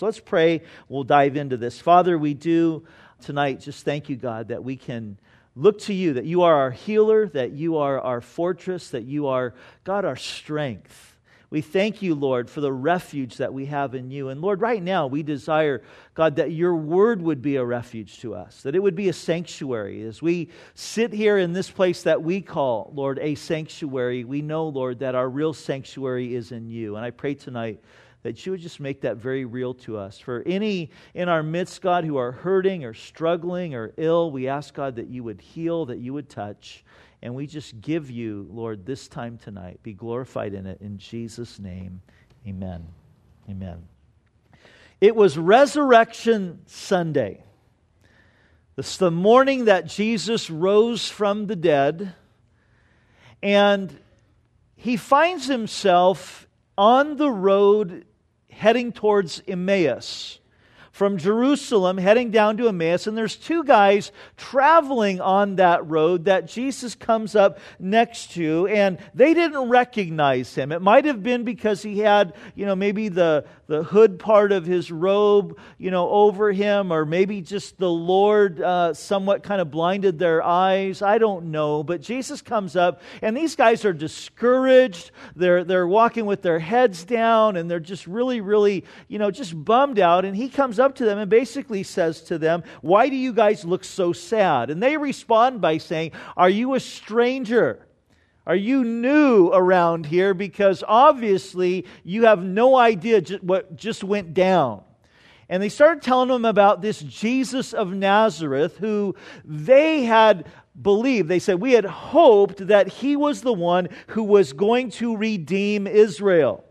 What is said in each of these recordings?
So let's pray. We'll dive into this. Father, we do tonight just thank you, God, that we can look to you, that you are our healer, that you are our fortress, that you are, God, our strength. We thank you, Lord, for the refuge that we have in you. And Lord, right now we desire, God, that your word would be a refuge to us, that it would be a sanctuary. As we sit here in this place that we call, Lord, a sanctuary, we know, Lord, that our real sanctuary is in you. And I pray tonight that you would just make that very real to us. For any in our midst, God, who are hurting or struggling or ill, we ask, God, that you would heal, that you would touch. And we just give you, Lord, this time tonight. Be glorified in it. In Jesus' name, amen. Amen. It was Resurrection Sunday. This the morning that Jesus rose from the dead. And he finds himself on the road heading towards Emmaus. From Jerusalem, heading down to Emmaus, and there's two guys traveling on that road that Jesus comes up next to, and they didn't recognize him. It might have been because he had, you know, maybe the, the hood part of his robe, you know, over him, or maybe just the Lord uh, somewhat kind of blinded their eyes. I don't know. But Jesus comes up, and these guys are discouraged. They're, they're walking with their heads down, and they're just really, really, you know, just bummed out. And he comes up to them and basically says to them, Why do you guys look so sad? And they respond by saying, Are you a stranger? Are you new around here? Because obviously you have no idea what just went down. And they started telling them about this Jesus of Nazareth who they had believed. They said, We had hoped that he was the one who was going to redeem Israel.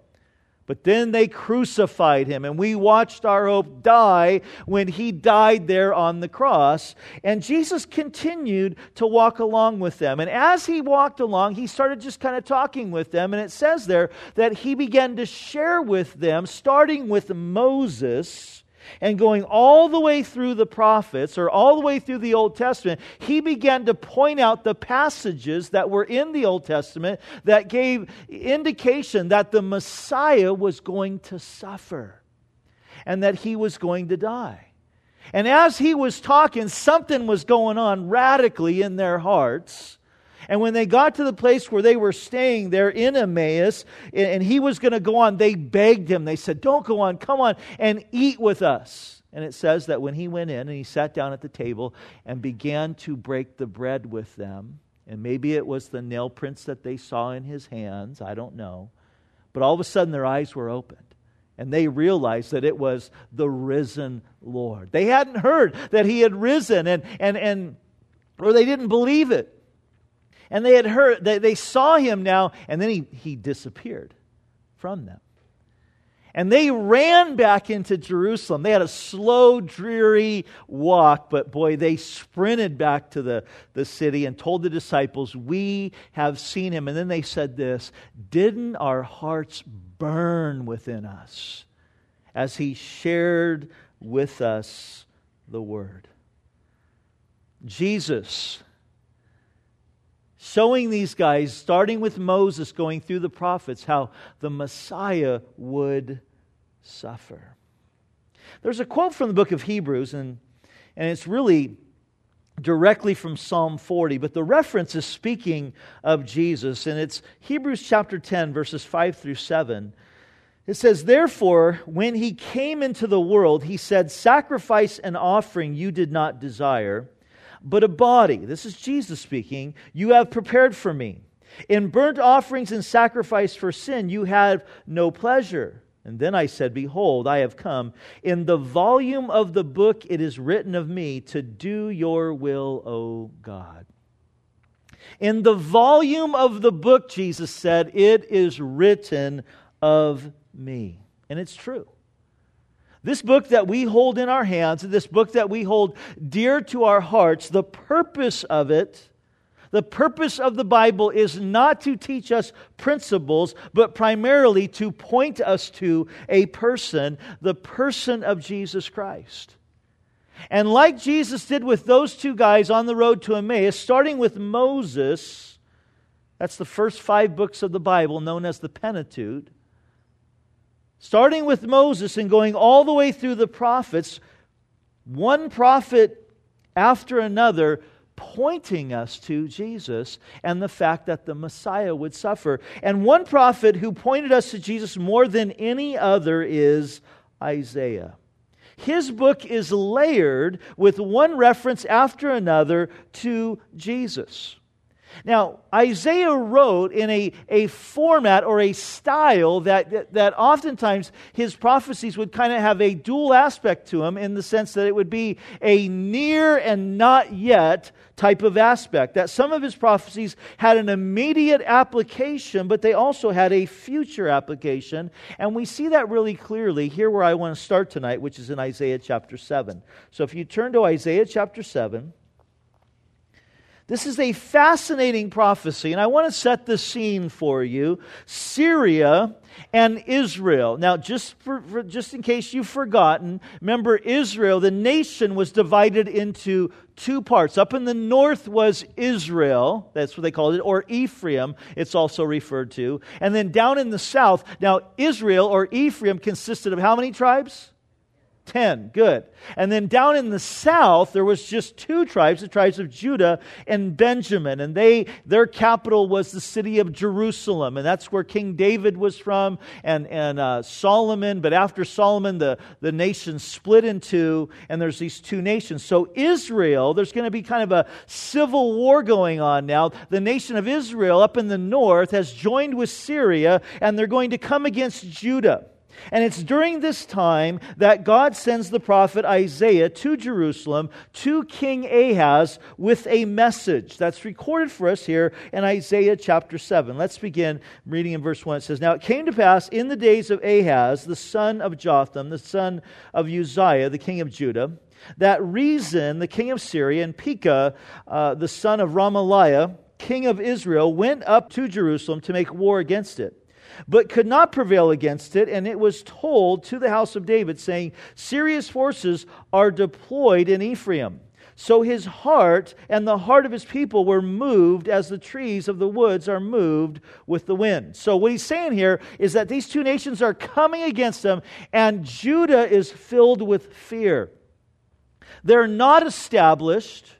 But then they crucified him, and we watched our hope die when he died there on the cross. And Jesus continued to walk along with them. And as he walked along, he started just kind of talking with them. And it says there that he began to share with them, starting with Moses and going all the way through the prophets or all the way through the Old Testament, he began to point out the passages that were in the Old Testament that gave indication that the Messiah was going to suffer and that he was going to die. And as he was talking, something was going on radically in their hearts and when they got to the place where they were staying there in Emmaus, and he was going to go on, they begged him. They said, Don't go on, come on and eat with us. And it says that when he went in and he sat down at the table and began to break the bread with them, and maybe it was the nail prints that they saw in his hands, I don't know. But all of a sudden their eyes were opened and they realized that it was the risen Lord. They hadn't heard that he had risen and and and or they didn't believe it. And they had heard, they, they saw him now, and then he, he disappeared from them. And they ran back into Jerusalem. They had a slow, dreary walk, but boy, they sprinted back to the, the city and told the disciples, We have seen him. And then they said this Didn't our hearts burn within us as he shared with us the word? Jesus showing these guys, starting with Moses, going through the prophets, how the Messiah would suffer. There's a quote from the book of Hebrews, and, and it's really directly from Psalm 40, but the reference is speaking of Jesus, and it's Hebrews chapter 10, verses 5 through 7. It says, Therefore, when he came into the world, he said, Sacrifice and offering you did not desire but a body. This is Jesus speaking. You have prepared for me. In burnt offerings and sacrifice for sin, you have no pleasure. And then I said, Behold, I have come. In the volume of the book it is written of me to do your will, O God. In the volume of the book, Jesus said, it is written of me. And it's true. This book that we hold in our hands, this book that we hold dear to our hearts, the purpose of it, the purpose of the Bible is not to teach us principles, but primarily to point us to a person, the person of Jesus Christ. And like Jesus did with those two guys on the road to Emmaus, starting with Moses, that's the first five books of the Bible known as the Pentateuch. Starting with Moses and going all the way through the prophets, one prophet after another pointing us to Jesus and the fact that the Messiah would suffer. And one prophet who pointed us to Jesus more than any other is Isaiah. His book is layered with one reference after another to Jesus. Now, Isaiah wrote in a, a format or a style that, that, oftentimes his prophecies would kind of have a dual aspect to them in the sense that it would be a near and not yet type of aspect. That some of his prophecies had an immediate application, but they also had a future application. And we see that really clearly here where I want to start tonight, which is in Isaiah chapter 7. So if you turn to Isaiah chapter 7, this is a fascinating prophecy, and I want to set the scene for you. Syria and Israel. Now, just, for, for, just in case you've forgotten, remember Israel, the nation was divided into two parts. Up in the north was Israel, that's what they called it, or Ephraim, it's also referred to. And then down in the south, now Israel or Ephraim consisted of how many tribes? Ten. Good. And then down in the south, there was just two tribes, the tribes of Judah and Benjamin. And they, their capital was the city of Jerusalem. And that's where King David was from and, and uh, Solomon. But after Solomon, the, the nation split in two, and there's these two nations. So Israel, there's going to be kind of a civil war going on now. The nation of Israel up in the north has joined with Syria, and they're going to come against Judah. And it's during this time that God sends the prophet Isaiah to Jerusalem to King Ahaz with a message that's recorded for us here in Isaiah chapter 7. Let's begin reading in verse 1. It says, Now it came to pass in the days of Ahaz, the son of Jotham, the son of Uzziah, the king of Judah, that Rezin, the king of Syria, and Pekah, uh, the son of Remaliah, king of Israel, went up to Jerusalem to make war against it but could not prevail against it. And it was told to the house of David, saying, Syria's forces are deployed in Ephraim. So his heart and the heart of his people were moved as the trees of the woods are moved with the wind. So what he's saying here is that these two nations are coming against them, and Judah is filled with fear. They're not established.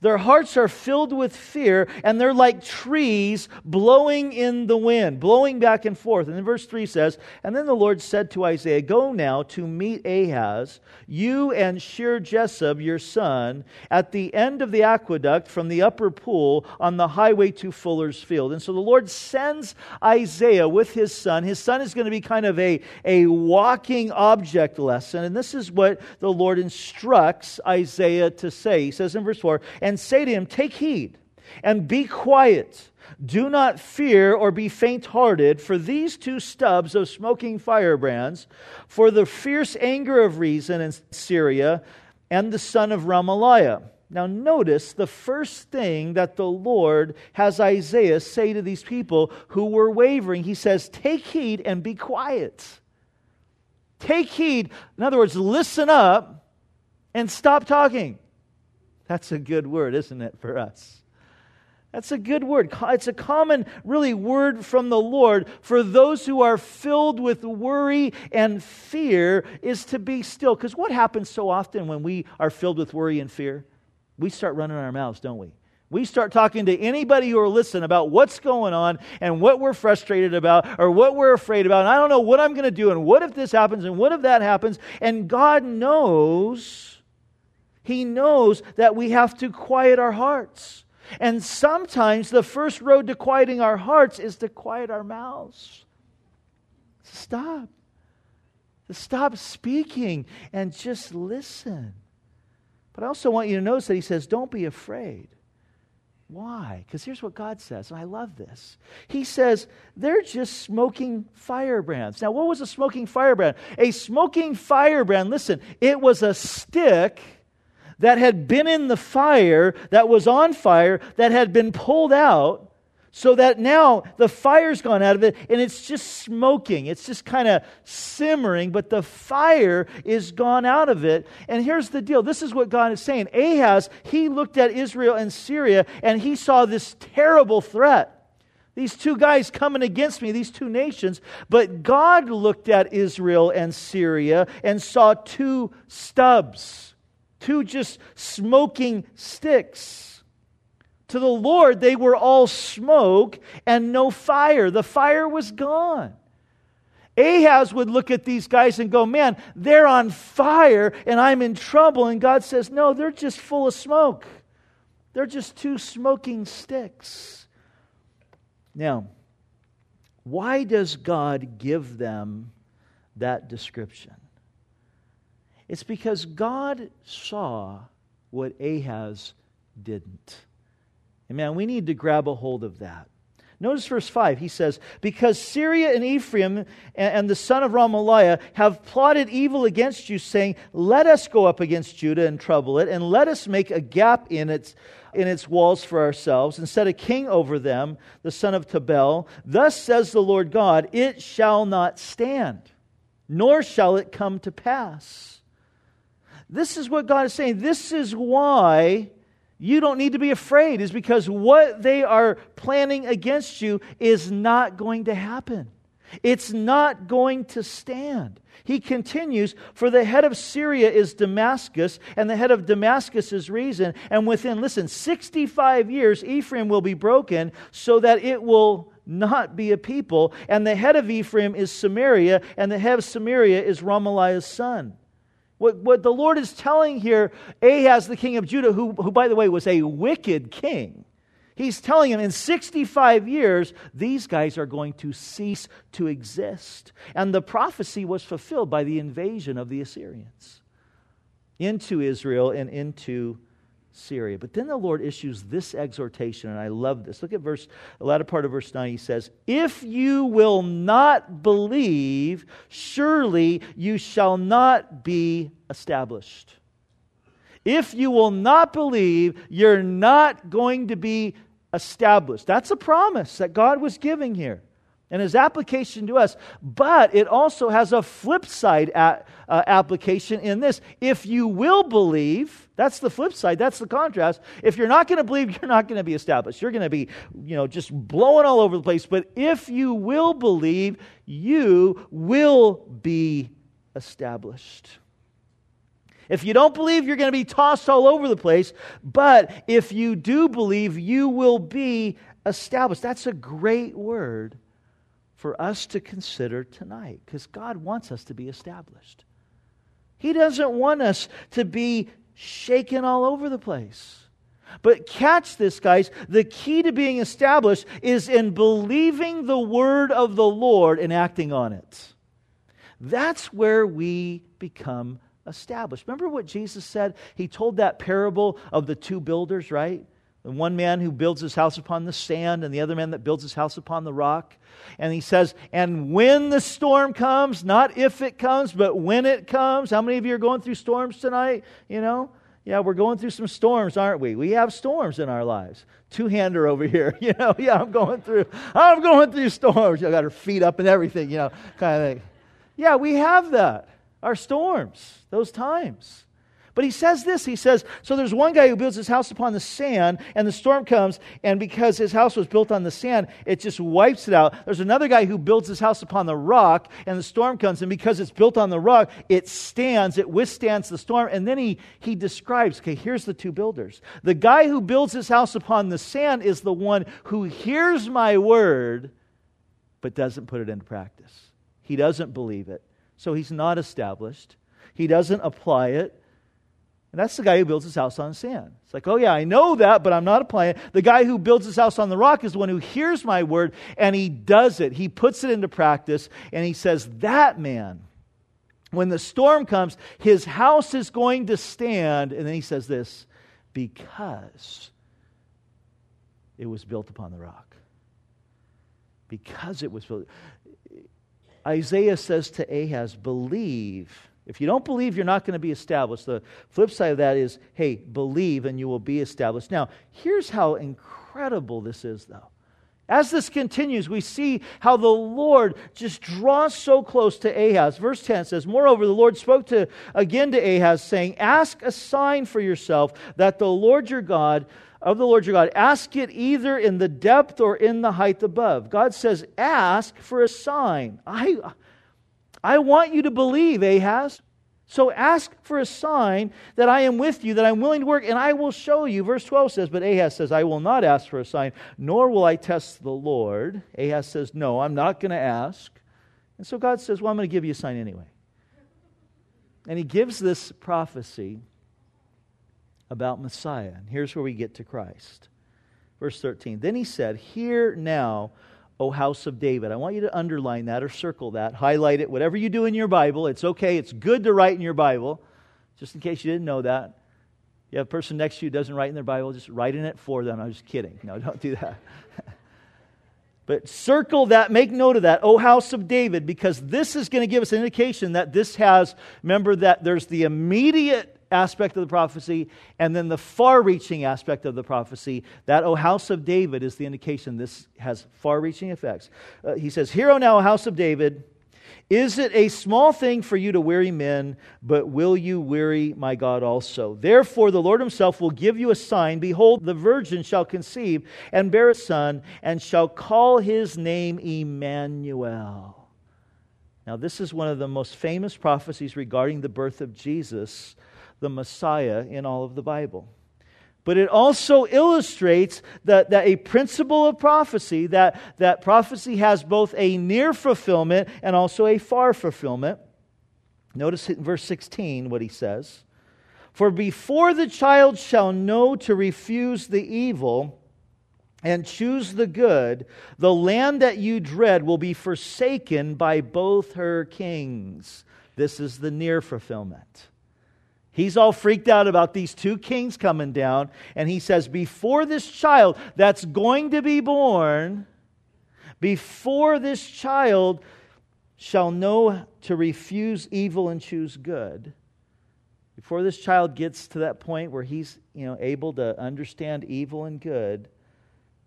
Their hearts are filled with fear, and they're like trees blowing in the wind, blowing back and forth. And then verse 3 says, And then the Lord said to Isaiah, Go now to meet Ahaz, you and Shear-jashub, your son, at the end of the aqueduct from the upper pool on the highway to Fuller's field. And so the Lord sends Isaiah with his son. His son is going to be kind of a, a walking object lesson. And this is what the Lord instructs Isaiah to say. He says in verse 4, and say to him, Take heed and be quiet. Do not fear or be faint hearted for these two stubs of smoking firebrands, for the fierce anger of Rezin in Syria and the son of Remaliah. Now, notice the first thing that the Lord has Isaiah say to these people who were wavering. He says, Take heed and be quiet. Take heed. In other words, listen up and stop talking. That's a good word, isn't it, for us? That's a good word. It's a common, really, word from the Lord for those who are filled with worry and fear is to be still. Because what happens so often when we are filled with worry and fear? We start running our mouths, don't we? We start talking to anybody who will listen about what's going on and what we're frustrated about or what we're afraid about. And I don't know what I'm going to do and what if this happens and what if that happens. And God knows he knows that we have to quiet our hearts. And sometimes the first road to quieting our hearts is to quiet our mouths. Stop. To stop speaking and just listen. But I also want you to notice that he says, don't be afraid. Why? Because here's what God says, and I love this. He says, they're just smoking firebrands. Now, what was a smoking firebrand? A smoking firebrand, listen, it was a stick that had been in the fire, that was on fire, that had been pulled out, so that now the fire's gone out of it and it's just smoking. It's just kind of simmering, but the fire is gone out of it. And here's the deal this is what God is saying. Ahaz, he looked at Israel and Syria and he saw this terrible threat. These two guys coming against me, these two nations. But God looked at Israel and Syria and saw two stubs, two just smoking sticks. To the Lord, they were all smoke and no fire. The fire was gone. Ahaz would look at these guys and go, Man, they're on fire and I'm in trouble. And God says, No, they're just full of smoke. They're just two smoking sticks. Now, why does God give them that description? It's because God saw what Ahaz didn't. And man, we need to grab a hold of that. Notice verse 5. He says, Because Syria and Ephraim and the son of Remaliah have plotted evil against you, saying, Let us go up against Judah and trouble it, and let us make a gap in its, in its walls for ourselves, and set a king over them, the son of Tabel. Thus says the Lord God, It shall not stand, nor shall it come to pass. This is what God is saying. This is why you don't need to be afraid, is because what they are planning against you is not going to happen. It's not going to stand. He continues, For the head of Syria is Damascus, and the head of Damascus is Rezin. And within, listen, 65 years, Ephraim will be broken so that it will not be a people. And the head of Ephraim is Samaria, and the head of Samaria is Remaliah's son. What, what the Lord is telling here, Ahaz, the king of Judah, who, who, by the way, was a wicked king, he's telling him in 65 years, these guys are going to cease to exist. And the prophecy was fulfilled by the invasion of the Assyrians into Israel and into Syria. But then the Lord issues this exhortation, and I love this. Look at verse, the latter part of verse 9. He says, If you will not believe, surely you shall not be established. If you will not believe, you're not going to be established. That's a promise that God was giving here and his application to us. But it also has a flip side uh, application in this. If you will believe, that's the flip side, that's the contrast. If you're not going to believe, you're not going to be established. You're going to be, you know, just blowing all over the place. But if you will believe, you will be established. If you don't believe, you're going to be tossed all over the place. But if you do believe, you will be established. That's a great word for us to consider tonight because God wants us to be established. He doesn't want us to be shaken all over the place. But catch this, guys. The key to being established is in believing the word of the Lord and acting on it. That's where we become established. Remember what Jesus said? He told that parable of the two builders, right? One man who builds his house upon the sand, and the other man that builds his house upon the rock. And he says, And when the storm comes, not if it comes, but when it comes. How many of you are going through storms tonight? You know? Yeah, we're going through some storms, aren't we? We have storms in our lives. Two hander over here, you know. Yeah, I'm going through. I'm going through storms. I got her feet up and everything, you know, kind of thing. Yeah, we have that. Our storms, those times. But he says this he says, So there's one guy who builds his house upon the sand, and the storm comes, and because his house was built on the sand, it just wipes it out. There's another guy who builds his house upon the rock, and the storm comes, and because it's built on the rock, it stands, it withstands the storm. And then he, he describes okay, here's the two builders. The guy who builds his house upon the sand is the one who hears my word, but doesn't put it into practice. He doesn't believe it. So he's not established. He doesn't apply it. And that's the guy who builds his house on sand. It's like, oh, yeah, I know that, but I'm not applying it. The guy who builds his house on the rock is the one who hears my word and he does it. He puts it into practice and he says, that man, when the storm comes, his house is going to stand. And then he says this because it was built upon the rock. Because it was built. Isaiah says to Ahaz, believe if you don't believe, you're not going to be established. The flip side of that is, hey, believe and you will be established. Now, here's how incredible this is, though. As this continues, we see how the Lord just draws so close to Ahaz. Verse 10 says, Moreover, the Lord spoke to, again to Ahaz, saying, Ask a sign for yourself that the Lord your God of the Lord your God. Ask it either in the depth or in the height above. God says, Ask for a sign. I, I want you to believe, Ahaz. So ask for a sign that I am with you, that I'm willing to work, and I will show you. Verse 12 says, But Ahaz says, I will not ask for a sign, nor will I test the Lord. Ahaz says, No, I'm not going to ask. And so God says, Well, I'm going to give you a sign anyway. And he gives this prophecy about Messiah. And here's where we get to Christ. Verse 13 Then he said, Hear now, O house of David. I want you to underline that or circle that, highlight it, whatever you do in your Bible. It's okay, it's good to write in your Bible, just in case you didn't know that. You have a person next to you doesn't write in their Bible, just write in it for them. I'm just kidding. No, don't do that. But circle that, make note of that, O house of David, because this is going to give us an indication that this has, remember that there's the immediate aspect of the prophecy and then the far reaching aspect of the prophecy. That, O house of David, is the indication this has far reaching effects. Uh, he says, Hear, O now, house of David. Is it a small thing for you to weary men, but will you weary my God also? Therefore, the Lord himself will give you a sign. Behold, the virgin shall conceive and bear a son, and shall call his name Emmanuel. Now, this is one of the most famous prophecies regarding the birth of Jesus, the Messiah, in all of the Bible but it also illustrates that, that a principle of prophecy, that, that prophecy has both a near fulfillment and also a far fulfillment. Notice in verse 16 what he says. For before the child shall know to refuse the evil and choose the good, the land that you dread will be forsaken by both her kings. This is the near fulfillment. He's all freaked out about these two kings coming down. And he says, Before this child that's going to be born, before this child shall know to refuse evil and choose good, before this child gets to that point where he's you know, able to understand evil and good,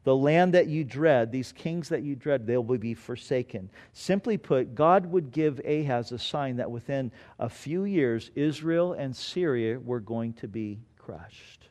the land that you dread, these kings that you dread, they will be forsaken. Simply put, God would give Ahaz a sign that within a few years, Israel and Syria were going to be crushed.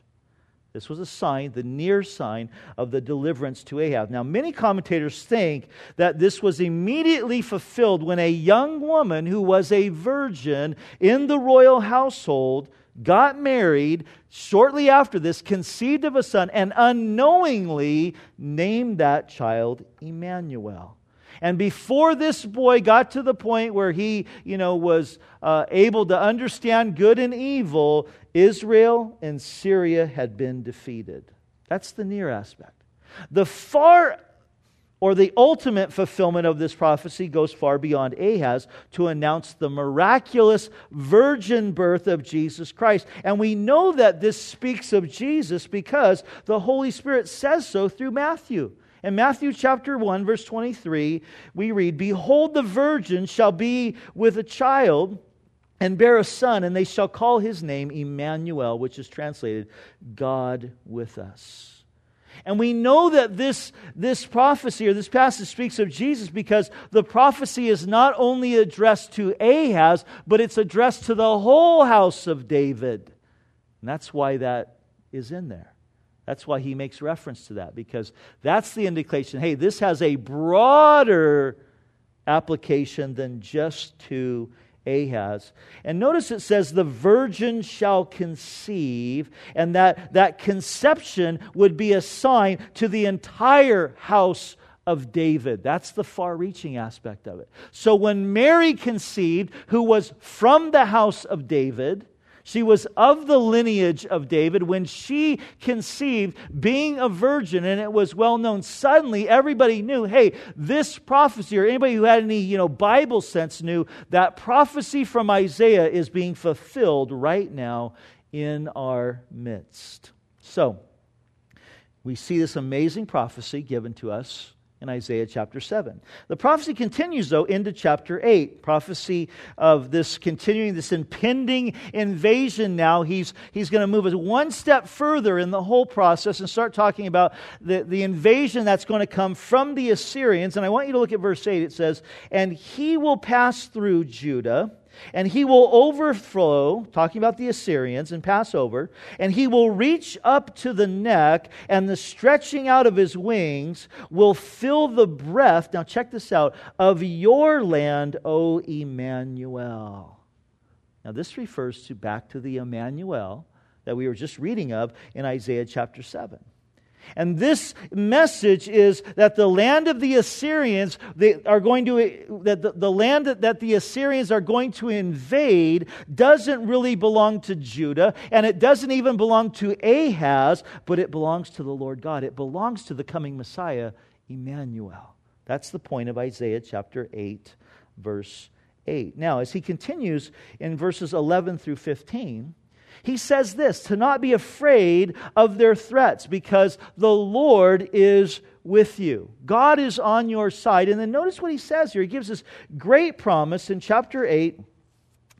This was a sign, the near sign of the deliverance to Ahaz. Now, many commentators think that this was immediately fulfilled when a young woman who was a virgin in the royal household got married, shortly after this, conceived of a son, and unknowingly named that child Emmanuel. And before this boy got to the point where he, you know, was uh, able to understand good and evil, Israel and Syria had been defeated. That's the near aspect. The far or the ultimate fulfillment of this prophecy goes far beyond Ahaz to announce the miraculous virgin birth of Jesus Christ. And we know that this speaks of Jesus because the Holy Spirit says so through Matthew. In Matthew chapter 1, verse 23, we read, Behold, the virgin shall be with a child and bear a son, and they shall call his name Emmanuel, which is translated God with us. And we know that this, this prophecy or this passage speaks of Jesus because the prophecy is not only addressed to Ahaz, but it's addressed to the whole house of David. And that's why that is in there. That's why he makes reference to that, because that's the indication hey, this has a broader application than just to Ahaz. And notice it says, the virgin shall conceive, and that, that conception would be a sign to the entire house of David. That's the far reaching aspect of it. So when Mary conceived, who was from the house of David, she was of the lineage of David when she conceived, being a virgin, and it was well known. Suddenly, everybody knew hey, this prophecy, or anybody who had any you know, Bible sense knew that prophecy from Isaiah is being fulfilled right now in our midst. So, we see this amazing prophecy given to us in Isaiah chapter 7. The prophecy continues, though, into chapter 8. Prophecy of this continuing, this impending invasion now. He's, he's going to move us one step further in the whole process and start talking about the, the invasion that's going to come from the Assyrians. And I want you to look at verse 8. It says, And he will pass through Judah and he will overflow, talking about the Assyrians and Passover, and he will reach up to the neck, and the stretching out of his wings will fill the breath, now check this out, of your land, O Emmanuel. Now, this refers to back to the Emmanuel that we were just reading of in Isaiah chapter 7. And this message is that the land of the Assyrians they are going to that the, the land that, that the Assyrians are going to invade doesn't really belong to Judah and it doesn't even belong to Ahaz, but it belongs to the Lord God. It belongs to the coming Messiah, Emmanuel. That's the point of Isaiah chapter 8 verse 8. Now, as he continues in verses 11 through 15, he says this to not be afraid of their threats because the Lord is with you. God is on your side. And then notice what he says here. He gives this great promise in chapter 8,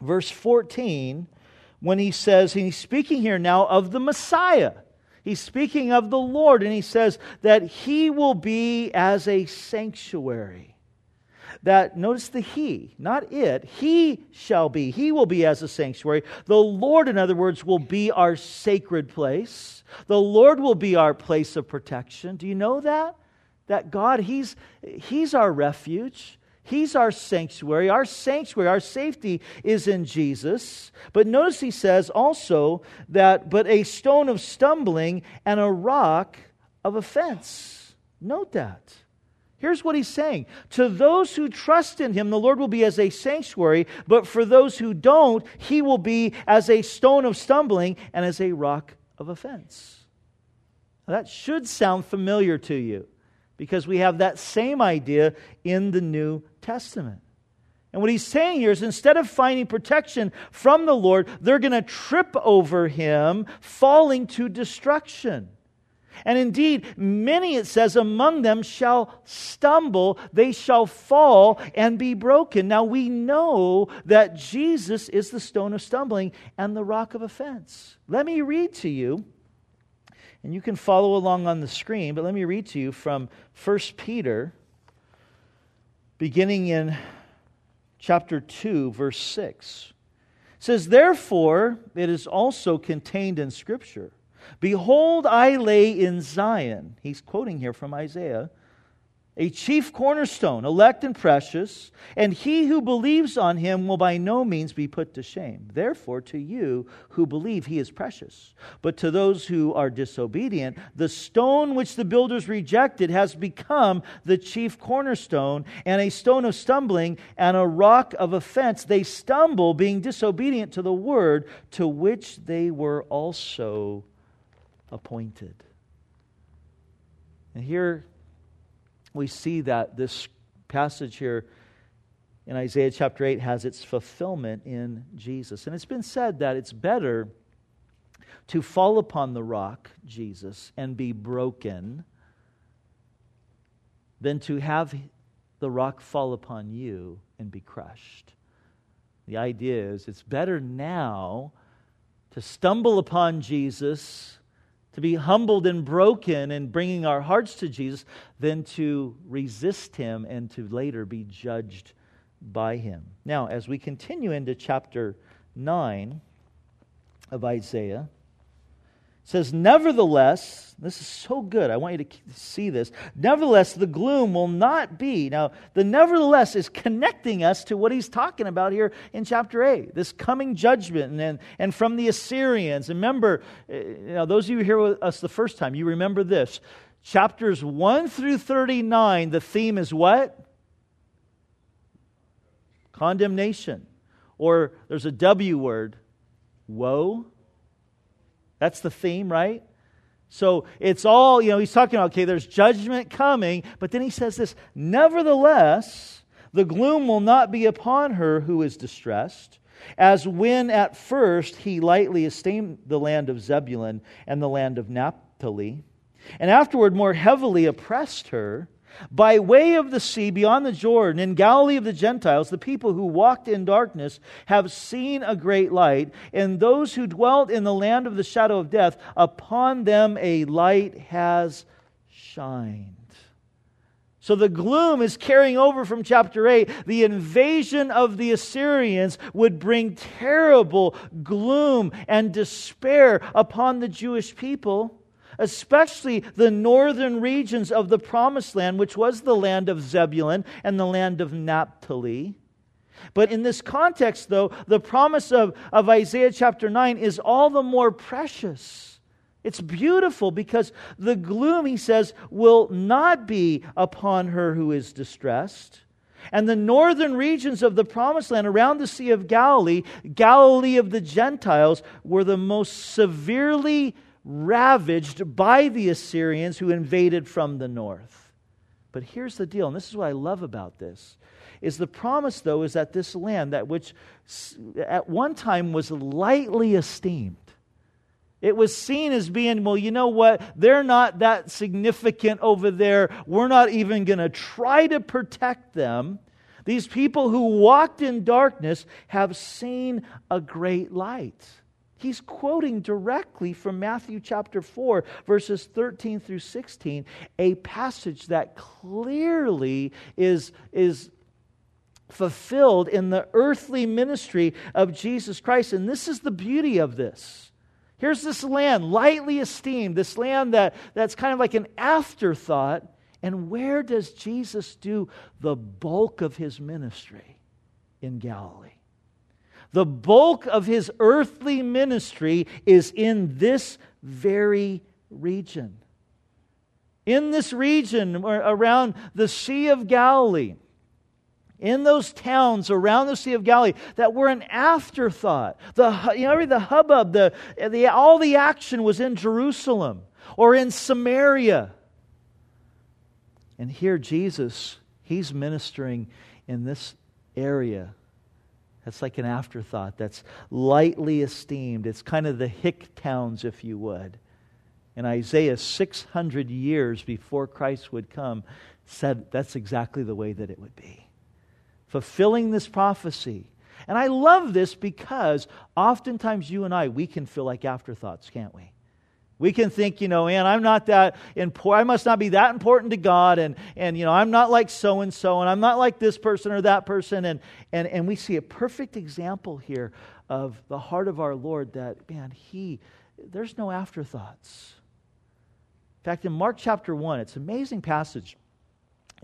verse 14, when he says, he's speaking here now of the Messiah. He's speaking of the Lord, and he says that he will be as a sanctuary that, notice the he, not it, he shall be. He will be as a sanctuary. The Lord, in other words, will be our sacred place. The Lord will be our place of protection. Do you know that? That God, He's, he's our refuge. He's our sanctuary. Our sanctuary, our safety is in Jesus. But notice he says also that, but a stone of stumbling and a rock of offense. Note that. Here's what he's saying To those who trust in him, the Lord will be as a sanctuary, but for those who don't, he will be as a stone of stumbling and as a rock of offense. Now, that should sound familiar to you because we have that same idea in the New Testament. And what he's saying here is instead of finding protection from the Lord, they're going to trip over him, falling to destruction. And indeed, many, it says, among them shall stumble, they shall fall and be broken. Now we know that Jesus is the stone of stumbling and the rock of offense. Let me read to you, and you can follow along on the screen, but let me read to you from 1 Peter, beginning in chapter 2, verse 6. It says, Therefore, it is also contained in Scripture Behold, I lay in Zion. He's quoting here from Isaiah. A chief cornerstone, elect and precious, and he who believes on him will by no means be put to shame. Therefore, to you who believe, he is precious. But to those who are disobedient, the stone which the builders rejected has become the chief cornerstone, and a stone of stumbling and a rock of offense. They stumble, being disobedient to the word to which they were also appointed. And here we see that this passage here in Isaiah chapter 8 has its fulfillment in Jesus. And it's been said that it's better to fall upon the rock, Jesus, and be broken than to have the rock fall upon you and be crushed. The idea is it's better now to stumble upon Jesus to be humbled and broken and bringing our hearts to Jesus than to resist him and to later be judged by him. Now, as we continue into chapter 9 of Isaiah, says, Nevertheless, this is so good. I want you to see this. Nevertheless, the gloom will not be. Now, the nevertheless is connecting us to what he's talking about here in chapter 8, this coming judgment and, and, from the Assyrians. Remember, eh, you know, those of you here with us the first time, you remember this. Chapters 1 through 39, the theme is what? Condemnation. Or there's a W word, woe that's the theme, right? So it's all, you know, he's talking about, okay, there's judgment coming, but then he says this Nevertheless, the gloom will not be upon her who is distressed, as when at first he lightly esteemed the land of Zebulun and the land of Naphtali, and afterward more heavily oppressed her. By way of the sea beyond the Jordan, in Galilee of the Gentiles, the people who walked in darkness have seen a great light, and those who dwelt in the land of the shadow of death, upon them a light has shined. So the gloom is carrying over from chapter 8. The invasion of the Assyrians would bring terrible gloom and despair upon the Jewish people, especially the northern regions of the promised land, which was the land of Zebulun and the land of Naphtali. But in this context, though, the promise of, of Isaiah chapter 9 is all the more precious it's beautiful because the gloom, he says, will not be upon her who is distressed. And the northern regions of the promised land around the Sea of Galilee, Galilee of the Gentiles, were the most severely ravaged by the Assyrians who invaded from the north. But here's the deal, and this is what I love about this is the promise though is that this land that which at one time was lightly esteemed it was seen as being, well, you know what? They're not that significant over there. We're not even going to try to protect them. These people who walked in darkness have seen a great light. He's quoting directly from Matthew chapter 4, verses 13 through 16, a passage that clearly is, is fulfilled in the earthly ministry of Jesus Christ. And this is the beauty of this. Here's this land, lightly esteemed, this land that, that's kind of like an afterthought. And where does Jesus do the bulk of his ministry? In Galilee. The bulk of his earthly ministry is in this very region. In this region uh, around the Sea of Galilee in those towns around the Sea of Galilee that were an afterthought. The, you know, the hubbub, the, the, all the action was in Jerusalem or in Samaria. And here, Jesus, he's ministering in this area. That's like an afterthought, that's lightly esteemed. It's kind of the hick towns, if you would. And Isaiah, 600 years before Christ would come, said that's exactly the way that it would be fulfilling this prophecy. And I love this because oftentimes you and I, we can feel like afterthoughts, can't we? We can think, you know, and I'm not that important. I must not be that important to God, and and you know, I'm not like so and so, and I'm not like this person or that person, and and and we see a perfect example here of the heart of our Lord. That man, he there's no afterthoughts. In fact, in Mark chapter one, it's an amazing passage.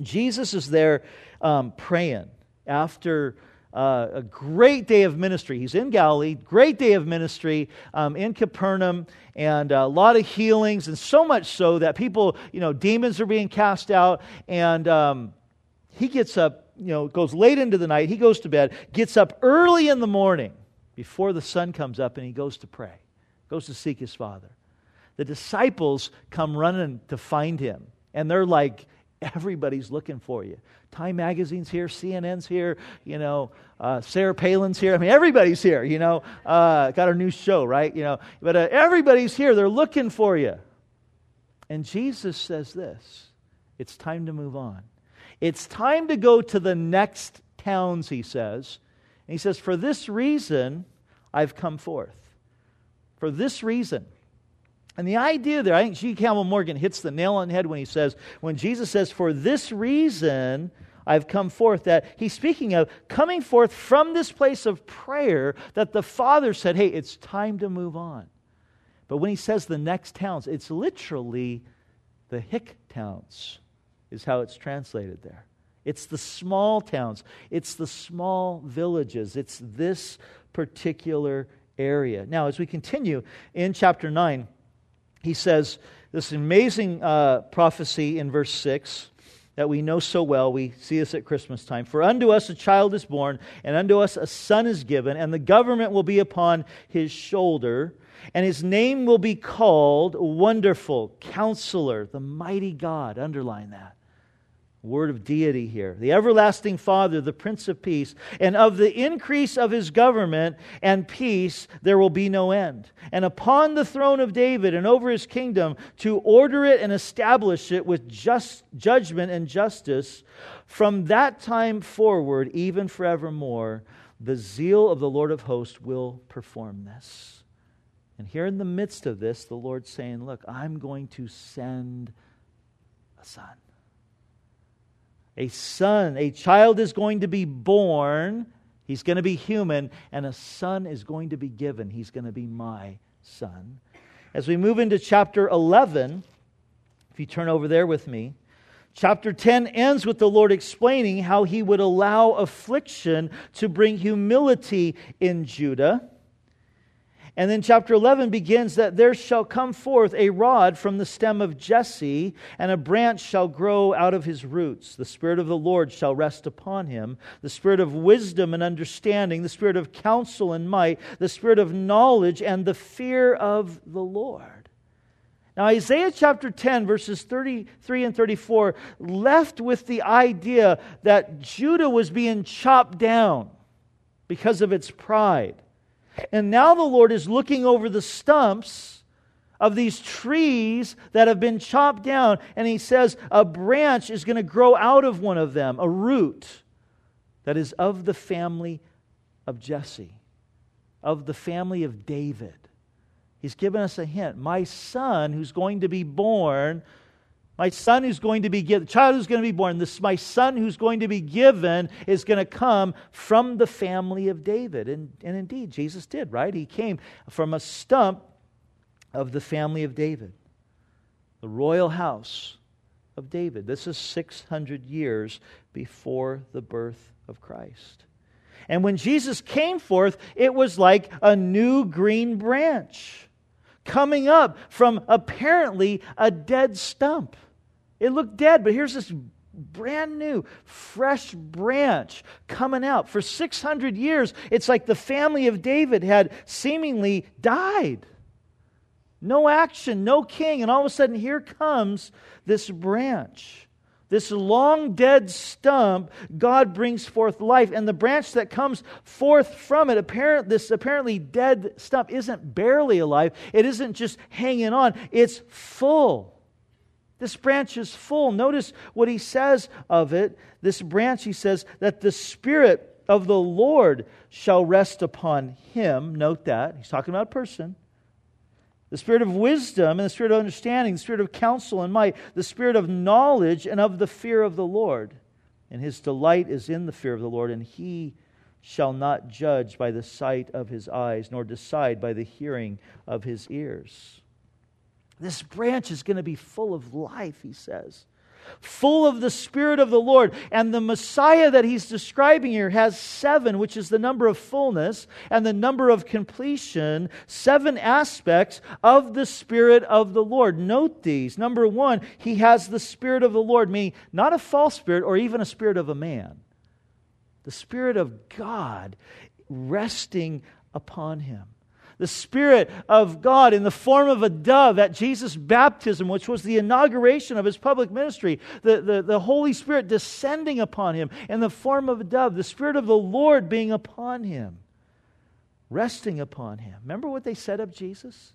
Jesus is there um, praying, after uh, a great day of ministry. He's in Galilee, great day of ministry um, in Capernaum, and a lot of healings, and so much so that people, you know, demons are being cast out, and um, he gets up, you know, goes late into the night, he goes to bed, gets up early in the morning before the sun comes up, and he goes to pray, goes to seek his Father. The disciples come running to find him, and they're like, everybody's looking for you. Time Magazine's here, CNN's here, you know, uh, Sarah Palin's here. I mean, everybody's here, you know. Uh, got our new show, right? You know, but uh, everybody's here. They're looking for you. And Jesus says this it's time to move on. It's time to go to the next towns, he says. And he says, For this reason, I've come forth. For this reason. And the idea there, I think G. Campbell Morgan hits the nail on the head when he says, when Jesus says, For this reason, I've come forth, that he's speaking of coming forth from this place of prayer that the Father said, hey, it's time to move on. But when he says the next towns, it's literally the hick towns, is how it's translated there. It's the small towns, it's the small villages, it's this particular area. Now, as we continue in chapter 9, he says this amazing uh, prophecy in verse 6 that we know so well. We see this at Christmas time. For unto us a child is born, and unto us a son is given, and the government will be upon his shoulder, and his name will be called Wonderful, Counselor, the Mighty God. Underline that word of deity here. The everlasting Father, the Prince of Peace, and of the increase of his government and peace there will be no end. And upon the throne of David and over his kingdom to order it and establish it with just judgment and justice from that time forward even forevermore the zeal of the Lord of hosts will perform this. And here in the midst of this the Lord's saying, look, I'm going to send a son. A son, a child is going to be born. He's going to be human, and a son is going to be given. He's going to be my son. As we move into chapter 11, if you turn over there with me, chapter 10 ends with the Lord explaining how he would allow affliction to bring humility in Judah. And then chapter 11 begins that there shall come forth a rod from the stem of Jesse, and a branch shall grow out of his roots. The Spirit of the Lord shall rest upon him the Spirit of wisdom and understanding, the Spirit of counsel and might, the Spirit of knowledge, and the fear of the Lord. Now, Isaiah chapter 10, verses 33 and 34, left with the idea that Judah was being chopped down because of its pride. And now the Lord is looking over the stumps of these trees that have been chopped down, and He says a branch is going to grow out of one of them, a root that is of the family of Jesse, of the family of David. He's given us a hint. My son, who's going to be born, my son who's going to be given, child who's going to be born, this my son who's going to be given is going to come from the family of David. And, and indeed, Jesus did, right? He came from a stump of the family of David, the royal house of David. This is 600 years before the birth of Christ. And when Jesus came forth, it was like a new green branch coming up from apparently a dead stump. It looked dead, but here's this brand new, fresh branch coming out. For 600 years, it's like the family of David had seemingly died. No action, no king, and all of a sudden, here comes this branch. This long dead stump, God brings forth life. And the branch that comes forth from it, apparent, this apparently dead stump, isn't barely alive. It isn't just hanging on, it's full. This branch is full. Notice what he says of it. This branch, he says, that the Spirit of the Lord shall rest upon him. Note that. He's talking about a person. The spirit of wisdom and the spirit of understanding, the spirit of counsel and might, the spirit of knowledge and of the fear of the Lord. And his delight is in the fear of the Lord, and he shall not judge by the sight of his eyes, nor decide by the hearing of his ears. This branch is going to be full of life, he says. Full of the Spirit of the Lord. And the Messiah that he's describing here has seven, which is the number of fullness and the number of completion, seven aspects of the Spirit of the Lord. Note these. Number one, he has the Spirit of the Lord, meaning not a false spirit or even a spirit of a man. The Spirit of God resting upon him the Spirit of God in the form of a dove at Jesus' baptism, which was the inauguration of his public ministry, the, the, the Holy Spirit descending upon him in the form of a dove, the Spirit of the Lord being upon him, resting upon him. Remember what they said of Jesus?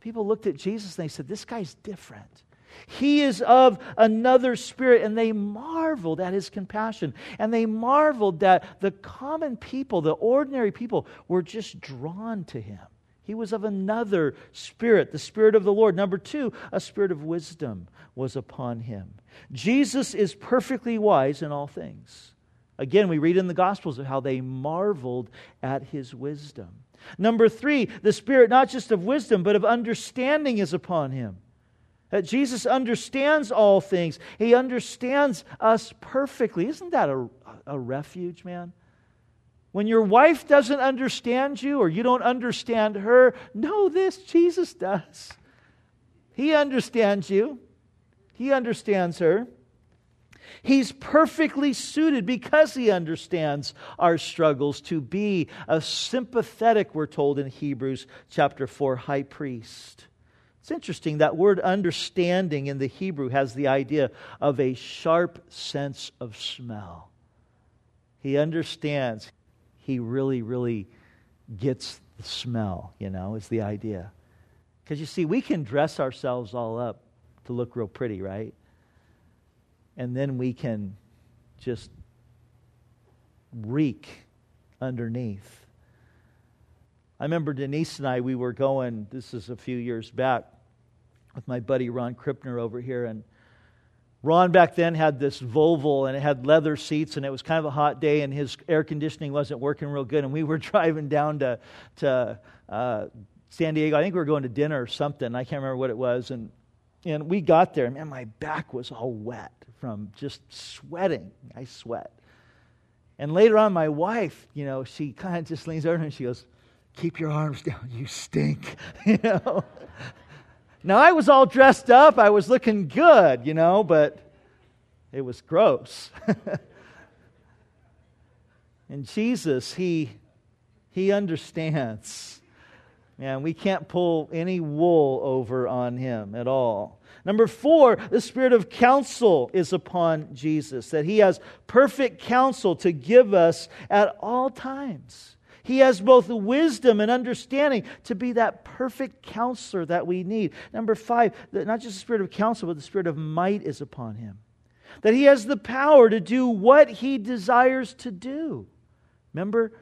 People looked at Jesus and they said, This guy's different. He is of another spirit, and they marveled at his compassion. And they marveled that the common people, the ordinary people, were just drawn to him. He was of another spirit, the Spirit of the Lord. Number two, a spirit of wisdom was upon him. Jesus is perfectly wise in all things. Again, we read in the Gospels of how they marveled at his wisdom. Number three, the spirit not just of wisdom, but of understanding is upon him. That Jesus understands all things. He understands us perfectly. Isn't that a, a refuge, man? When your wife doesn't understand you or you don't understand her, know this Jesus does. He understands you, He understands her. He's perfectly suited because he understands our struggles to be a sympathetic, we're told in Hebrews chapter 4, high priest. It's interesting that word understanding in the Hebrew has the idea of a sharp sense of smell. He understands. He really, really gets the smell, you know, is the idea. Because you see, we can dress ourselves all up to look real pretty, right? And then we can just reek underneath. I remember Denise and I, we were going, this is a few years back, with my buddy Ron Krippner over here, and Ron back then had this Volvo and it had leather seats and it was kind of a hot day and his air conditioning wasn't working real good. And we were driving down to, to uh, San Diego. I think we were going to dinner or something. I can't remember what it was. And, and we got there man, my back was all wet from just sweating. I sweat. And later on, my wife, you know, she kind of just leans over and she goes, Keep your arms down, you stink. you know? Now, I was all dressed up, I was looking good, you know, but it was gross. and Jesus, he, he understands. Man, we can't pull any wool over on him at all. Number four, the spirit of counsel is upon Jesus, that he has perfect counsel to give us at all times. He has both the wisdom and understanding to be that perfect counselor that we need. Number five, that not just the spirit of counsel, but the spirit of might is upon him. That he has the power to do what he desires to do. Remember,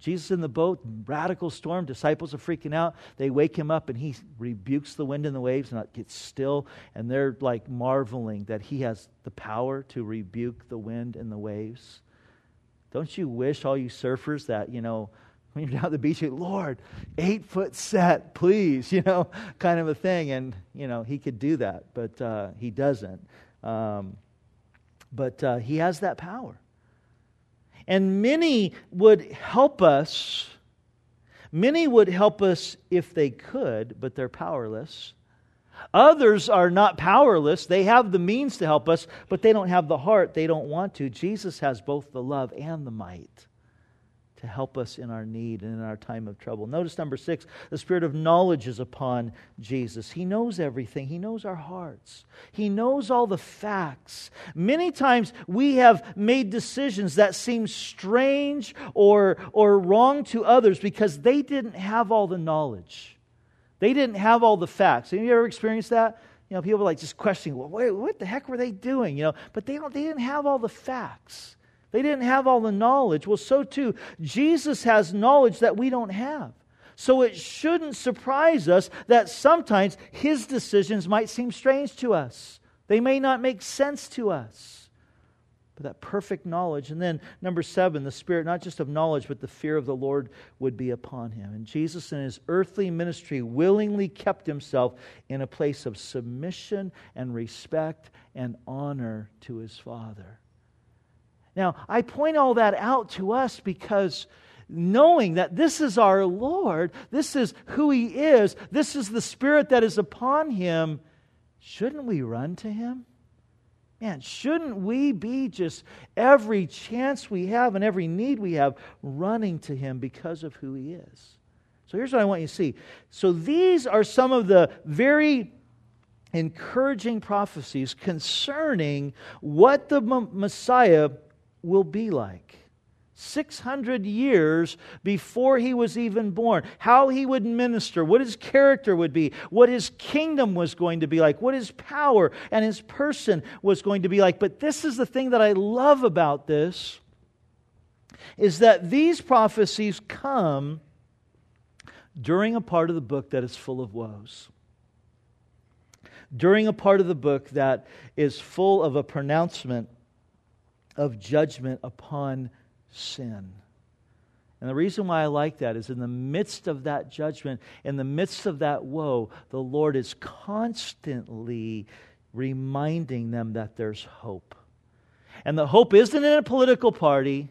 Jesus in the boat, radical storm, disciples are freaking out. They wake him up and he rebukes the wind and the waves and it gets still. And they're like marveling that he has the power to rebuke the wind and the waves. Don't you wish, all you surfers, that, you know, when you're down at the beach, you, Lord, eight foot set, please, you know, kind of a thing. And, you know, he could do that, but uh, he doesn't. Um, but uh, he has that power. And many would help us. Many would help us if they could, but they're powerless. Others are not powerless. They have the means to help us, but they don't have the heart. They don't want to. Jesus has both the love and the might to help us in our need and in our time of trouble. Notice number six the spirit of knowledge is upon Jesus. He knows everything, He knows our hearts, He knows all the facts. Many times we have made decisions that seem strange or, or wrong to others because they didn't have all the knowledge. They didn't have all the facts. Have you ever experienced that? You know, people were like just questioning, well, wait, what the heck were they doing? You know, but they, don't, they didn't have all the facts. They didn't have all the knowledge. Well, so too, Jesus has knowledge that we don't have. So it shouldn't surprise us that sometimes his decisions might seem strange to us. They may not make sense to us but that perfect knowledge. And then, number seven, the spirit not just of knowledge, but the fear of the Lord would be upon him. And Jesus, in his earthly ministry, willingly kept himself in a place of submission and respect and honor to his Father. Now, I point all that out to us because knowing that this is our Lord, this is who He is, this is the Spirit that is upon Him, shouldn't we run to Him? Man, shouldn't we be just every chance we have and every need we have running to Him because of who He is? So here's what I want you to see. So these are some of the very encouraging prophecies concerning what the Messiah will be like. 600 years before he was even born, how he would minister, what his character would be, what his kingdom was going to be like, what his power and his person was going to be like. But this is the thing that I love about this is that these prophecies come during a part of the book that is full of woes. During a part of the book that is full of a pronouncement of judgment upon sin. And the reason why I like that is in the midst of that judgment, in the midst of that woe, the Lord is constantly reminding them that there's hope. And the hope isn't in a political party,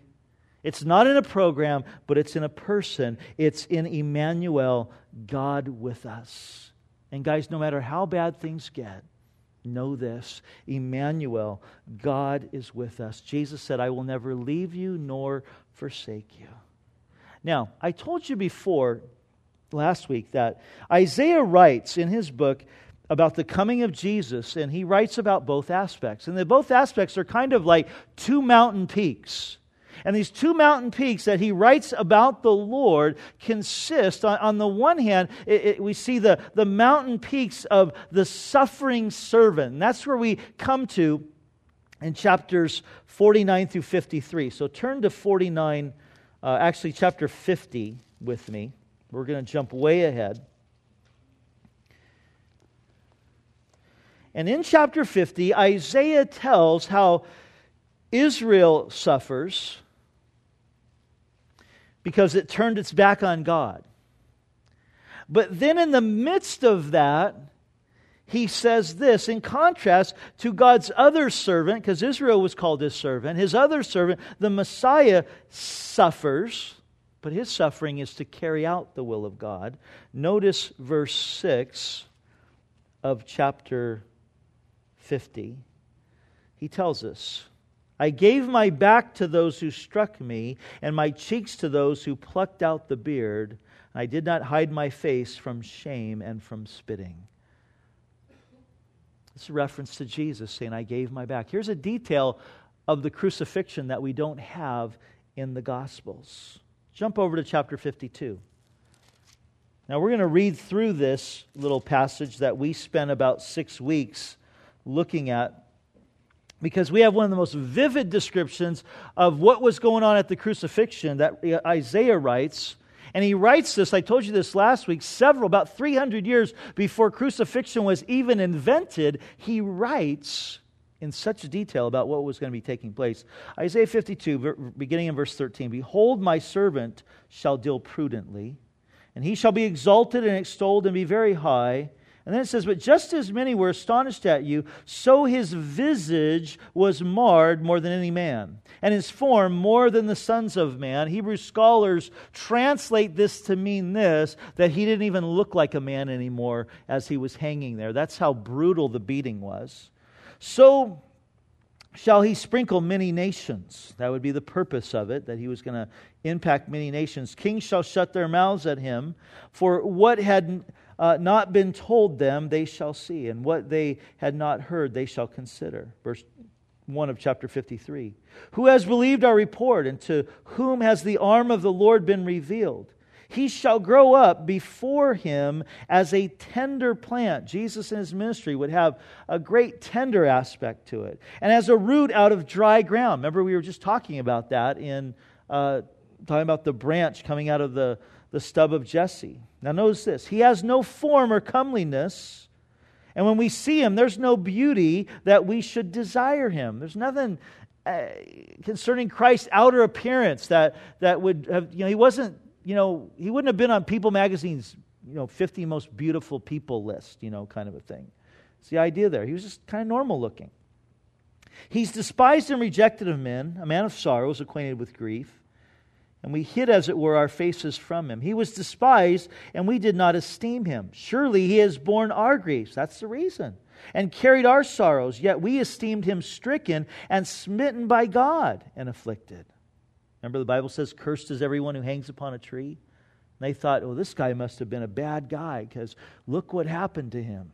it's not in a program, but it's in a person. It's in Emmanuel, God with us. And guys, no matter how bad things get, Know this Emmanuel, God is with us. Jesus said, I will never leave you nor forsake you. Now, I told you before last week that Isaiah writes in his book about the coming of Jesus, and he writes about both aspects. And the both aspects are kind of like two mountain peaks. And these two mountain peaks that he writes about the Lord consist, on, on the one hand, it, it, we see the, the mountain peaks of the suffering servant. And that's where we come to in chapters 49 through 53. So turn to 49, uh, actually, chapter 50 with me. We're going to jump way ahead. And in chapter 50, Isaiah tells how Israel suffers because it turned its back on God. But then, in the midst of that, he says this in contrast to God's other servant, because Israel was called his servant, his other servant, the Messiah, suffers, but his suffering is to carry out the will of God. Notice verse 6 of chapter 50. He tells us, I gave my back to those who struck me, and my cheeks to those who plucked out the beard. I did not hide my face from shame and from spitting. It's a reference to Jesus saying, I gave my back. Here's a detail of the crucifixion that we don't have in the Gospels. Jump over to chapter 52. Now, we're going to read through this little passage that we spent about six weeks looking at because we have one of the most vivid descriptions of what was going on at the crucifixion that Isaiah writes and he writes this, I told you this last week, several, about 300 years before crucifixion was even invented. He writes in such detail about what was going to be taking place. Isaiah 52, beginning in verse 13 Behold, my servant shall deal prudently, and he shall be exalted and extolled and be very high and then it says, But just as many were astonished at you, so his visage was marred more than any man, and his form more than the sons of man. Hebrew scholars translate this to mean this that he didn't even look like a man anymore as he was hanging there. That's how brutal the beating was. So shall he sprinkle many nations. That would be the purpose of it, that he was going to impact many nations. Kings shall shut their mouths at him, for what had uh, not been told them, they shall see, and what they had not heard, they shall consider. Verse 1 of chapter 53. Who has believed our report, and to whom has the arm of the Lord been revealed? He shall grow up before him as a tender plant. Jesus in his ministry would have a great tender aspect to it. And as a root out of dry ground. Remember, we were just talking about that in uh, talking about the branch coming out of the, the stub of Jesse. Now, notice this He has no form or comeliness. And when we see him, there's no beauty that we should desire him. There's nothing uh, concerning Christ's outer appearance that, that would have, you know, he wasn't, you know, he wouldn't have been on People magazine's, you know, 50 most beautiful people list, you know, kind of a thing. It's the idea there. He was just kind of normal looking. He's despised and rejected of men, a man of sorrows, acquainted with grief and we hid, as it were, our faces from him. He was despised, and we did not esteem him. Surely he has borne our griefs. That's the reason. And carried our sorrows, yet we esteemed him stricken and smitten by God and afflicted. Remember, the Bible says, Cursed is everyone who hangs upon a tree? And they thought, oh, this guy must have been a bad guy because look what happened to him.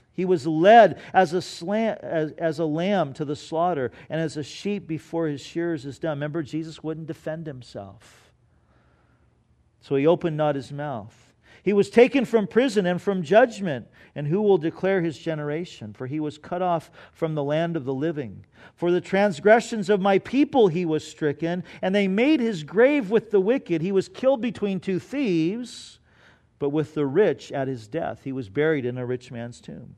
He was led as a, slam, as, as a lamb to the slaughter, and as a sheep before his shearers is dumb. Remember, Jesus wouldn't defend himself. So he opened not his mouth. He was taken from prison and from judgment. And who will declare his generation? For he was cut off from the land of the living. For the transgressions of my people he was stricken, and they made his grave with the wicked. He was killed between two thieves, but with the rich at his death. He was buried in a rich man's tomb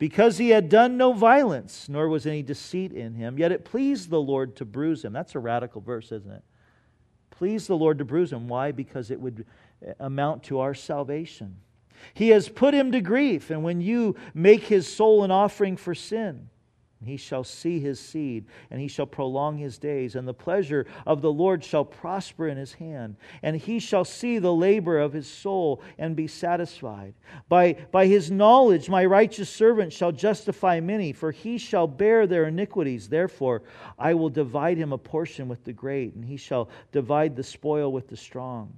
because he had done no violence, nor was any deceit in him. Yet it pleased the Lord to bruise him. That's a radical verse, isn't it? Pleased the Lord to bruise him. Why? Because it would amount to our salvation. He has put him to grief, and when you make his soul an offering for sin, he shall see his seed, and he shall prolong his days, and the pleasure of the Lord shall prosper in his hand. And he shall see the labor of his soul and be satisfied. By, by his knowledge, my righteous servant shall justify many, for he shall bear their iniquities. Therefore, I will divide him a portion with the great, and he shall divide the spoil with the strong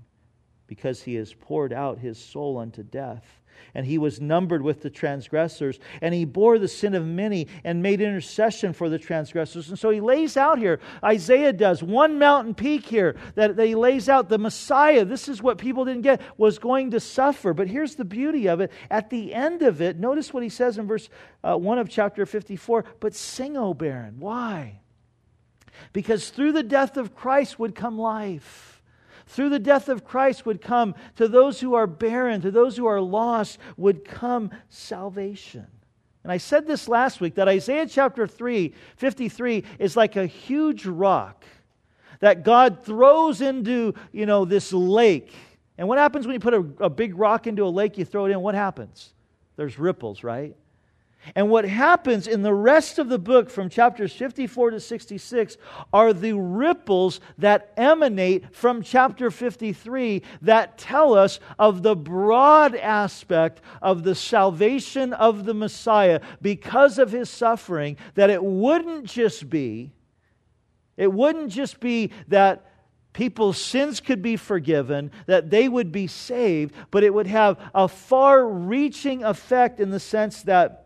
because he has poured out his soul unto death and he was numbered with the transgressors, and he bore the sin of many and made intercession for the transgressors. And so he lays out here, Isaiah does, one mountain peak here that, that he lays out the Messiah. This is what people didn't get, was going to suffer. But here's the beauty of it. At the end of it, notice what he says in verse uh, 1 of chapter 54 But sing, O barren. Why? Because through the death of Christ would come life through the death of Christ would come, to those who are barren, to those who are lost, would come salvation. And I said this last week that Isaiah chapter 3, 53 is like a huge rock that God throws into, you know, this lake. And what happens when you put a, a big rock into a lake, you throw it in? What happens? There's ripples, right? And what happens in the rest of the book from chapters 54 to 66 are the ripples that emanate from chapter 53 that tell us of the broad aspect of the salvation of the Messiah because of his suffering, that it wouldn't just be, it wouldn't just be that people's sins could be forgiven, that they would be saved, but it would have a far reaching effect in the sense that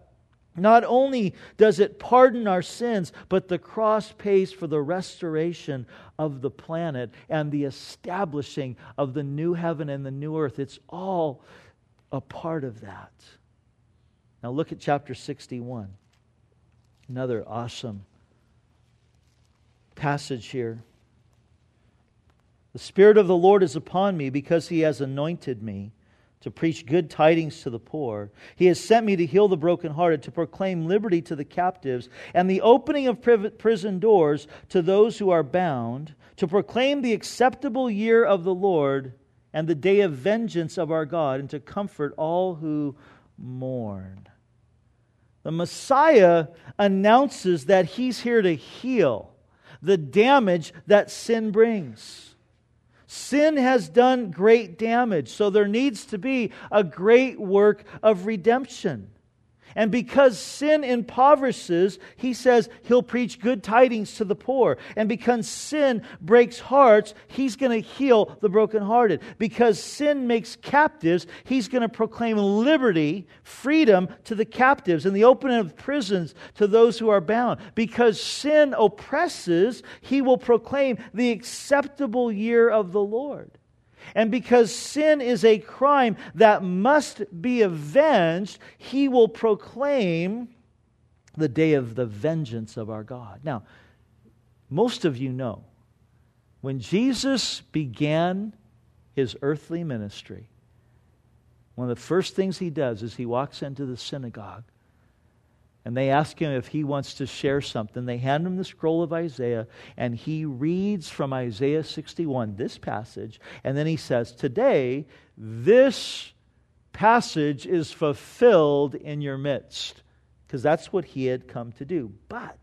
not only does it pardon our sins, but the cross pays for the restoration of the planet and the establishing of the new heaven and the new earth. It's all a part of that. Now look at chapter 61. Another awesome passage here. The Spirit of the Lord is upon me because he has anointed me to preach good tidings to the poor. He has sent me to heal the brokenhearted, to proclaim liberty to the captives, and the opening of prison doors to those who are bound, to proclaim the acceptable year of the Lord and the day of vengeance of our God, and to comfort all who mourn. The Messiah announces that he's here to heal the damage that sin brings. Sin has done great damage, so there needs to be a great work of redemption. And because sin impoverishes, he says he'll preach good tidings to the poor. And because sin breaks hearts, he's going to heal the brokenhearted. Because sin makes captives, he's going to proclaim liberty, freedom to the captives, and the opening of prisons to those who are bound. Because sin oppresses, he will proclaim the acceptable year of the Lord. And because sin is a crime that must be avenged, he will proclaim the day of the vengeance of our God. Now, most of you know when Jesus began his earthly ministry, one of the first things he does is he walks into the synagogue and they ask him if he wants to share something. They hand him the scroll of Isaiah, and he reads from Isaiah 61, this passage, and then he says, Today, this passage is fulfilled in your midst. Because that's what he had come to do. But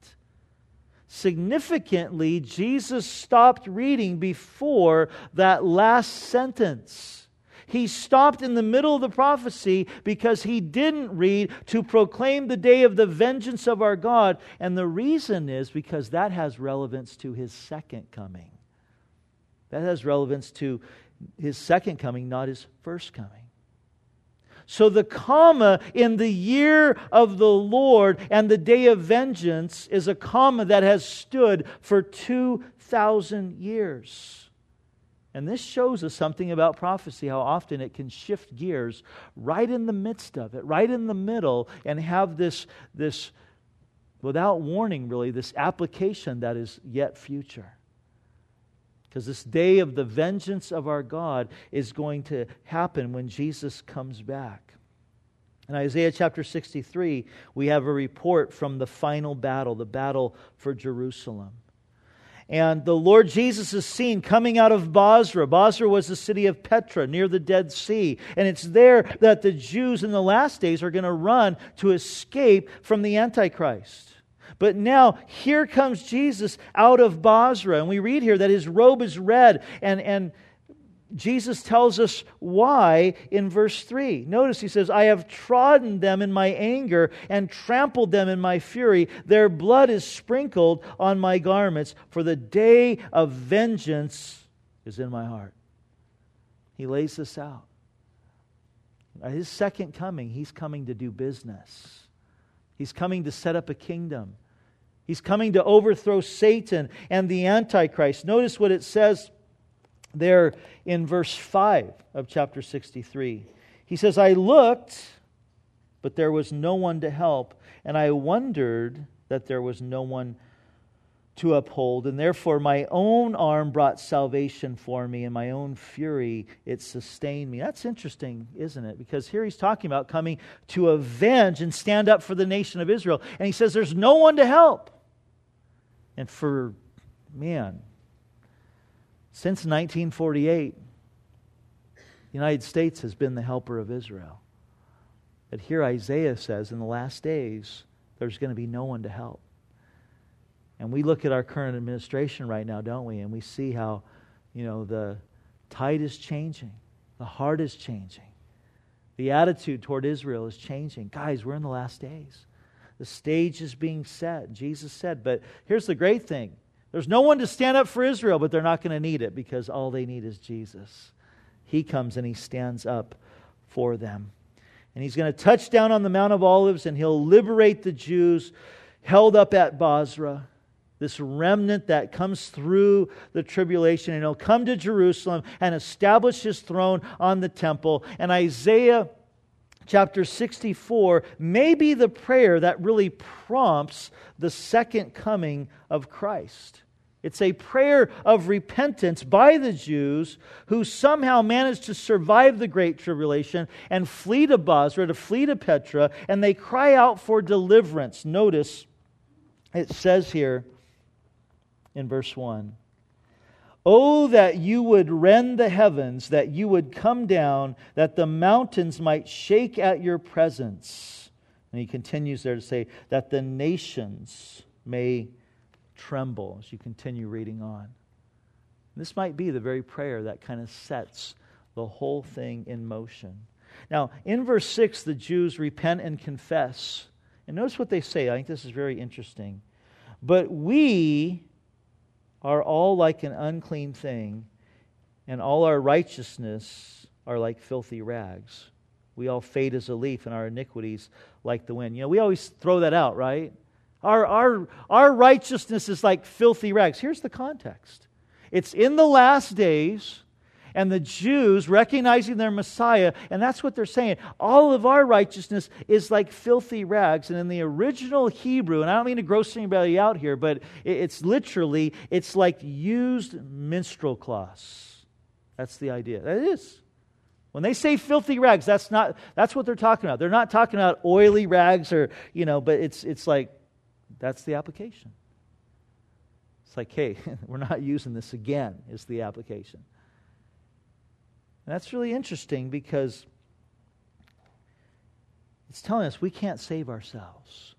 significantly, Jesus stopped reading before that last sentence. He stopped in the middle of the prophecy because he didn't read to proclaim the day of the vengeance of our God. And the reason is because that has relevance to his second coming. That has relevance to his second coming, not his first coming. So the comma in the year of the Lord and the day of vengeance is a comma that has stood for 2,000 years. And this shows us something about prophecy, how often it can shift gears right in the midst of it, right in the middle, and have this, this without warning, really, this application that is yet future. Because this day of the vengeance of our God is going to happen when Jesus comes back. In Isaiah chapter 63, we have a report from the final battle, the battle for Jerusalem. And the Lord Jesus is seen coming out of Bozrah. Bozrah was the city of Petra near the Dead Sea. And it's there that the Jews in the last days are going to run to escape from the Antichrist. But now, here comes Jesus out of Bozrah. And we read here that his robe is red and, and Jesus tells us why in verse 3. Notice he says, I have trodden them in my anger and trampled them in my fury. Their blood is sprinkled on my garments, for the day of vengeance is in my heart. He lays this out. At his second coming, he's coming to do business. He's coming to set up a kingdom. He's coming to overthrow Satan and the Antichrist. Notice what it says there in verse 5 of chapter 63. He says, I looked, but there was no one to help, and I wondered that there was no one to uphold, and therefore my own arm brought salvation for me, and my own fury it sustained me. That's interesting, isn't it? Because here he's talking about coming to avenge and stand up for the nation of Israel. And he says there's no one to help. And for, man, since 1948, the United States has been the helper of Israel. But here Isaiah says in the last days, there's going to be no one to help. And we look at our current administration right now, don't we? And we see how, you know, the tide is changing, the heart is changing, the attitude toward Israel is changing. Guys, we're in the last days. The stage is being set, Jesus said. But here's the great thing there's no one to stand up for Israel, but they're not going to need it because all they need is Jesus. He comes and he stands up for them. And he's going to touch down on the Mount of Olives and he'll liberate the Jews held up at Bozrah this remnant that comes through the tribulation, and he'll come to Jerusalem and establish his throne on the temple. And Isaiah chapter 64 may be the prayer that really prompts the second coming of Christ. It's a prayer of repentance by the Jews who somehow managed to survive the Great Tribulation and flee to Bozrah, to flee to Petra, and they cry out for deliverance. Notice it says here, in verse 1. Oh, that you would rend the heavens, that you would come down, that the mountains might shake at your presence. And he continues there to say, that the nations may tremble as you continue reading on. This might be the very prayer that kind of sets the whole thing in motion. Now, in verse 6, the Jews repent and confess. And notice what they say. I think this is very interesting. But we are all like an unclean thing, and all our righteousness are like filthy rags. We all fade as a leaf, and our iniquities like the wind. You know, we always throw that out, right? Our, our, our righteousness is like filthy rags. Here's the context it's in the last days and the Jews recognizing their Messiah, and that's what they're saying. All of our righteousness is like filthy rags. And in the original Hebrew, and I don't mean to gross anybody out here, but it's literally, it's like used menstrual cloths. That's the idea. That is. When they say filthy rags, that's not that's what they're talking about. They're not talking about oily rags or, you know, but it's it's like that's the application. It's like, hey, we're not using this again, is the application. And that's really interesting because it's telling us we can't save ourselves.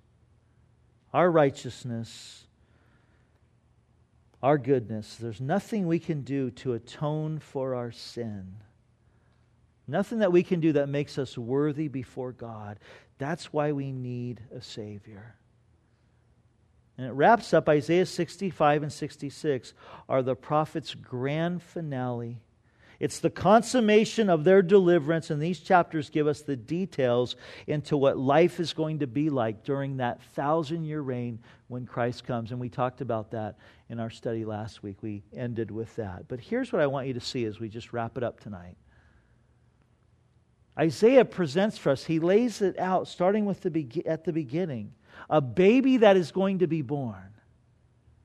Our righteousness, our goodness, there's nothing we can do to atone for our sin. Nothing that we can do that makes us worthy before God. That's why we need a Savior. And it wraps up Isaiah 65 and 66 are the prophet's grand finale it's the consummation of their deliverance, and these chapters give us the details into what life is going to be like during that thousand year reign when Christ comes. And we talked about that in our study last week. We ended with that. But here's what I want you to see as we just wrap it up tonight. Isaiah presents for us, he lays it out starting with the be- at the beginning. A baby that is going to be born,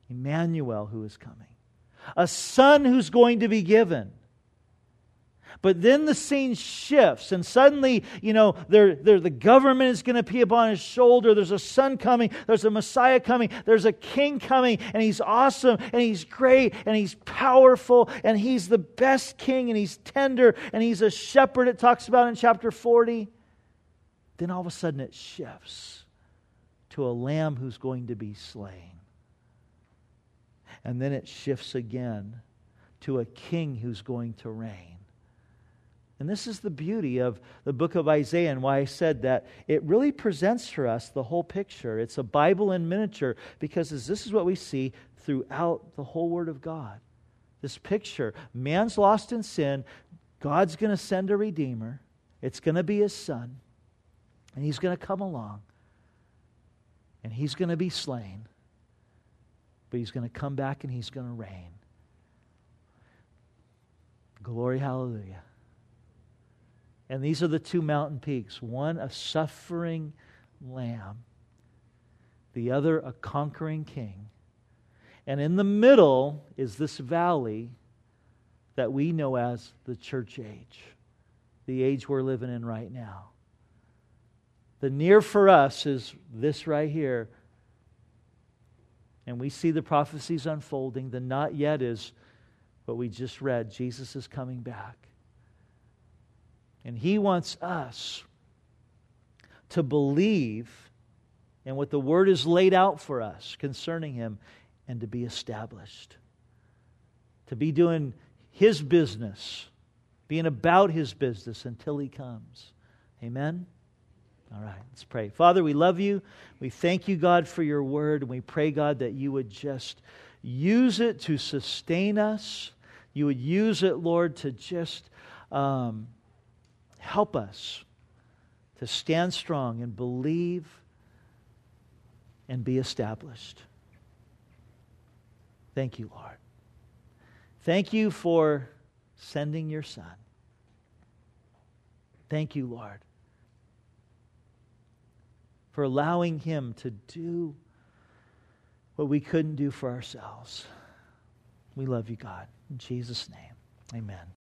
Emmanuel, who is coming, a son who's going to be given but then the scene shifts, and suddenly, you know, they're, they're, the government is going to be upon his shoulder. There's a son coming, there's a Messiah coming, there's a king coming, and he's awesome, and he's great, and he's powerful, and he's the best king, and he's tender, and he's a shepherd, it talks about in chapter 40. Then all of a sudden it shifts to a lamb who's going to be slain. And then it shifts again to a king who's going to reign. And this is the beauty of the book of Isaiah and why I said that it really presents for us the whole picture. It's a Bible in miniature because this is what we see throughout the whole Word of God. This picture man's lost in sin, God's going to send a Redeemer. It's going to be His Son. And He's going to come along. And He's going to be slain. But He's going to come back and He's going to reign. Glory, hallelujah. And these are the two mountain peaks one, a suffering lamb, the other, a conquering king. And in the middle is this valley that we know as the church age, the age we're living in right now. The near for us is this right here. And we see the prophecies unfolding. The not yet is what we just read Jesus is coming back. And he wants us to believe in what the word is laid out for us concerning him and to be established. To be doing his business, being about his business until he comes. Amen? All right, let's pray. Father, we love you. We thank you, God, for your word. And we pray, God, that you would just use it to sustain us. You would use it, Lord, to just um, help us to stand strong and believe and be established. Thank you, Lord. Thank you for sending your Son. Thank you, Lord, for allowing him to do what we couldn't do for ourselves. We love you, God. In Jesus' name, amen.